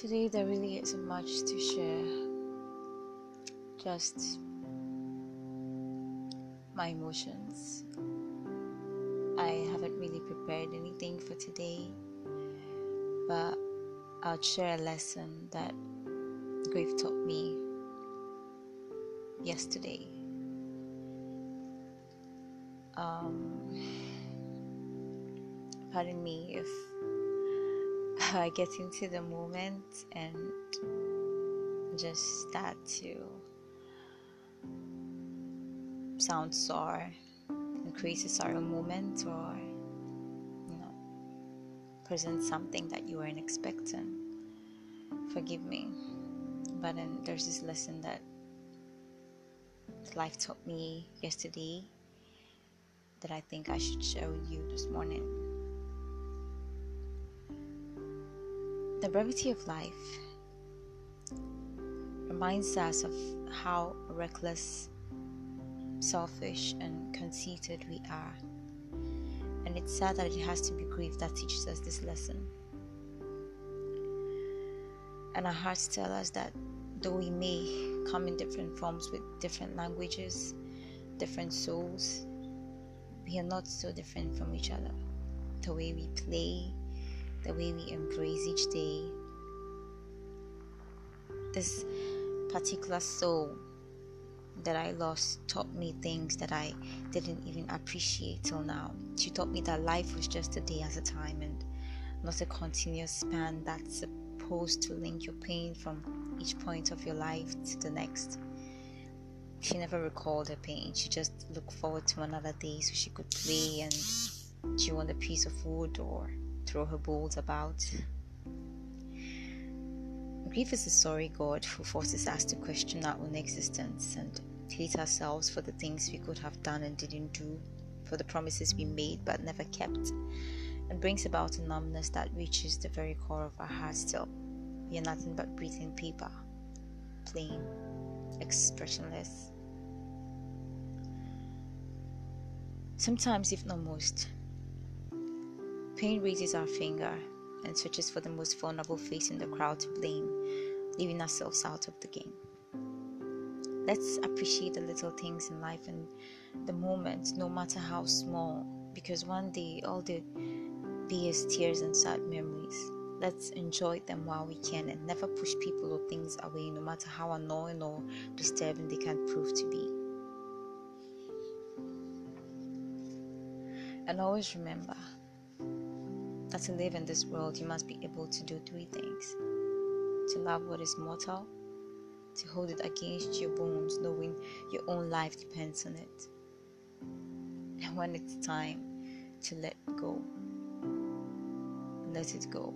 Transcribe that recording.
Today, there really isn't much to share. Just my emotions. I haven't really prepared anything for today, but I'll share a lesson that grief taught me yesterday. Um, pardon me if I get into the moment and just start to sound sore and create a sorrow moment or you know present something that you weren't expecting. Forgive me. But then there's this lesson that life taught me yesterday that I think I should show you this morning. The brevity of life reminds us of how reckless, selfish, and conceited we are. And it's sad that it has to be grief that teaches us this lesson. And our hearts tell us that though we may come in different forms with different languages, different souls, we are not so different from each other. The way we play, the way we embrace each day. This particular soul that I lost taught me things that I didn't even appreciate till now. She taught me that life was just a day at a time and not a continuous span that's supposed to link your pain from each point of your life to the next. She never recalled her pain. She just looked forward to another day so she could play and chew on a piece of wood or throw her balls about. Grief is a sorry God who forces us to question our own existence and hate ourselves for the things we could have done and didn't do, for the promises we made but never kept, and brings about a numbness that reaches the very core of our hearts still. We are nothing but breathing paper, plain, expressionless. Sometimes, if not most, Pain raises our finger and searches for the most vulnerable face in the crowd to blame, leaving ourselves out of the game. Let's appreciate the little things in life and the moments, no matter how small, because one day all the be is tears and sad memories. Let's enjoy them while we can and never push people or things away, no matter how annoying or disturbing they can prove to be. And always remember that to live in this world, you must be able to do three things to love what is mortal, to hold it against your bones, knowing your own life depends on it, and when it's time to let go, let it go.